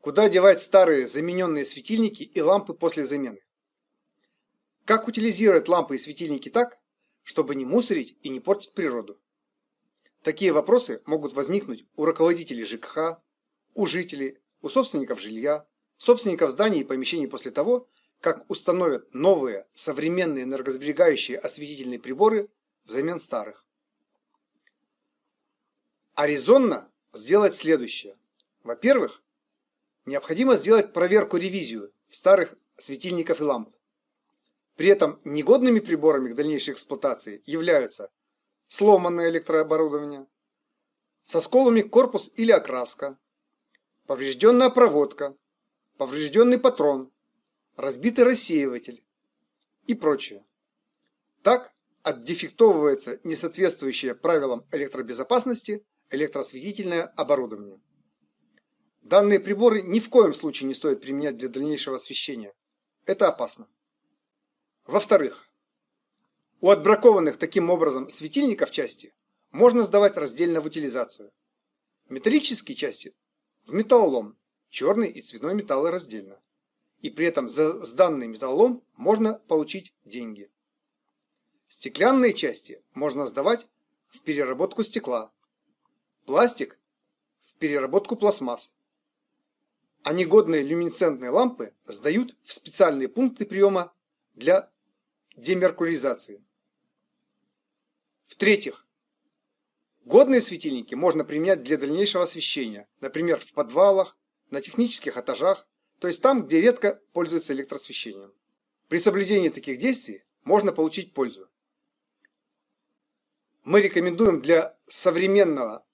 Куда девать старые замененные светильники и лампы после замены? Как утилизировать лампы и светильники так, чтобы не мусорить и не портить природу? Такие вопросы могут возникнуть у руководителей ЖКХ, у жителей, у собственников жилья, собственников зданий и помещений после того, как установят новые современные энергосберегающие осветительные приборы взамен старых. А резонно сделать следующее. Во-первых, необходимо сделать проверку-ревизию старых светильников и ламп. При этом негодными приборами к дальнейшей эксплуатации являются сломанное электрооборудование, со сколами корпус или окраска, поврежденная проводка, поврежденный патрон, разбитый рассеиватель и прочее. Так отдефектовывается несоответствующее правилам электробезопасности электросветительное оборудование. Данные приборы ни в коем случае не стоит применять для дальнейшего освещения. Это опасно. Во-вторых, у отбракованных таким образом светильников части можно сдавать раздельно в утилизацию. Металлические части в металлолом, черный и цветной металлы раздельно. И при этом за сданный металлолом можно получить деньги. Стеклянные части можно сдавать в переработку стекла, пластик в переработку пластмасс. А негодные люминесцентные лампы сдают в специальные пункты приема для демеркуризации. В-третьих, годные светильники можно применять для дальнейшего освещения, например, в подвалах, на технических этажах, то есть там, где редко пользуются электросвещением. При соблюдении таких действий можно получить пользу. Мы рекомендуем для современного,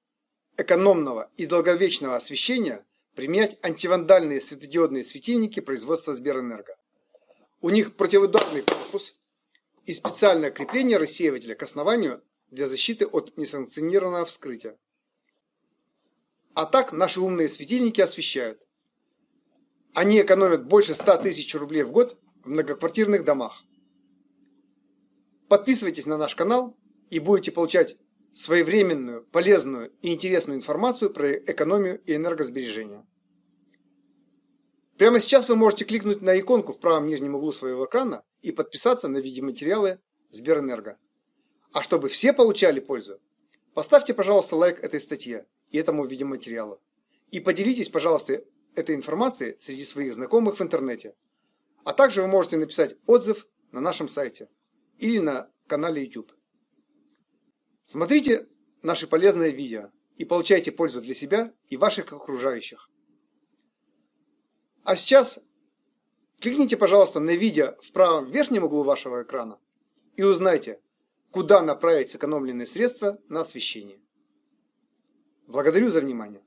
экономного и долговечного освещения применять антивандальные светодиодные светильники производства Сберэнерго. У них противоударный корпус и специальное крепление рассеивателя к основанию для защиты от несанкционированного вскрытия. А так наши умные светильники освещают. Они экономят больше 100 тысяч рублей в год в многоквартирных домах. Подписывайтесь на наш канал и будете получать своевременную, полезную и интересную информацию про экономию и энергосбережение. Прямо сейчас вы можете кликнуть на иконку в правом нижнем углу своего экрана и подписаться на видеоматериалы Сберэнерго. А чтобы все получали пользу, поставьте, пожалуйста, лайк этой статье и этому видеоматериалу. И поделитесь, пожалуйста, этой информацией среди своих знакомых в интернете. А также вы можете написать отзыв на нашем сайте или на канале YouTube. Смотрите наши полезные видео и получайте пользу для себя и ваших окружающих. А сейчас кликните, пожалуйста, на видео в правом верхнем углу вашего экрана и узнайте, куда направить сэкономленные средства на освещение. Благодарю за внимание.